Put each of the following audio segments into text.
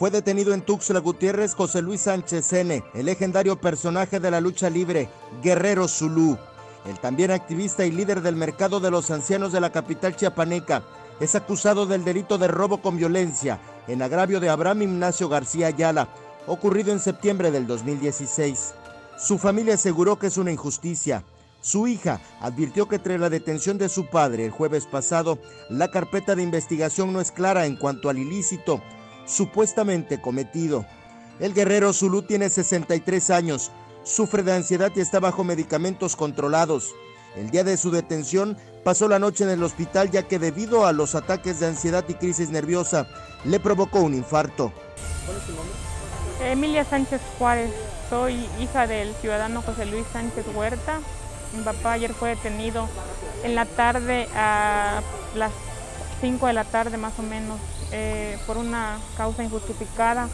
Fue detenido en Tuxtla Gutiérrez José Luis Sánchez N., el legendario personaje de la lucha libre, Guerrero Zulú. El también activista y líder del mercado de los ancianos de la capital chiapaneca es acusado del delito de robo con violencia en agravio de Abraham Ignacio García Ayala, ocurrido en septiembre del 2016. Su familia aseguró que es una injusticia. Su hija advirtió que tras la detención de su padre el jueves pasado, la carpeta de investigación no es clara en cuanto al ilícito supuestamente cometido. El guerrero Zulu tiene 63 años, sufre de ansiedad y está bajo medicamentos controlados. El día de su detención pasó la noche en el hospital ya que debido a los ataques de ansiedad y crisis nerviosa le provocó un infarto. Emilia Sánchez Juárez. Soy hija del ciudadano José Luis Sánchez Huerta. Mi papá ayer fue detenido en la tarde, a las 5 de la tarde más o menos, eh, por una causa injustificada.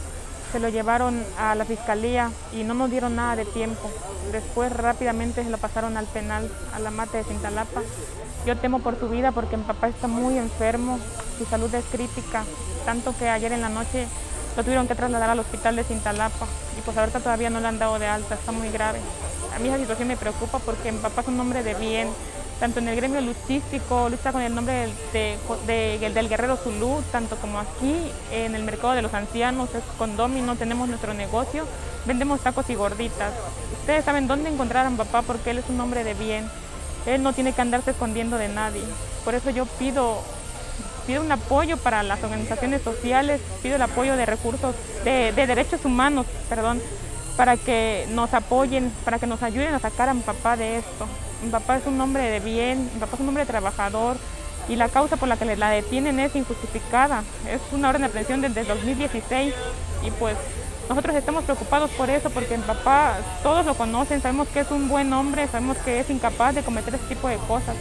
Se lo llevaron a la fiscalía y no nos dieron nada de tiempo. Después rápidamente se lo pasaron al penal, a la mate de Cintalapa. Yo temo por su vida porque mi papá está muy enfermo, su salud es crítica, tanto que ayer en la noche lo tuvieron que trasladar al hospital de Cintalapa y pues ahorita todavía no le han dado de alta, está muy grave. A mí esa situación me preocupa porque mi papá es un hombre de bien, tanto en el gremio luchístico, lucha con el nombre del, del guerrero Zulú, tanto como aquí en el mercado de los ancianos, es con Domino, tenemos nuestro negocio, vendemos tacos y gorditas. Ustedes saben dónde encontrar a mi papá porque él es un hombre de bien, él no tiene que andarse escondiendo de nadie. Por eso yo pido pido un apoyo para las organizaciones sociales, pido el apoyo de recursos, de, derechos humanos, perdón, para que nos apoyen, para que nos ayuden a sacar a mi papá de esto. Mi papá es un hombre de bien, mi papá es un hombre trabajador y la causa por la que la detienen es injustificada. Es una orden de aprehensión desde 2016 y pues nosotros estamos preocupados por eso porque mi papá todos lo conocen, sabemos que es un buen hombre, sabemos que es incapaz de cometer ese tipo de cosas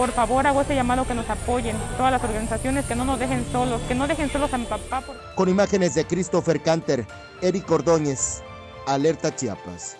por favor hago ese llamado que nos apoyen, todas las organizaciones que no nos dejen solos, que no dejen solos a mi papá. Con imágenes de Christopher Canter, Eric Ordóñez, Alerta Chiapas.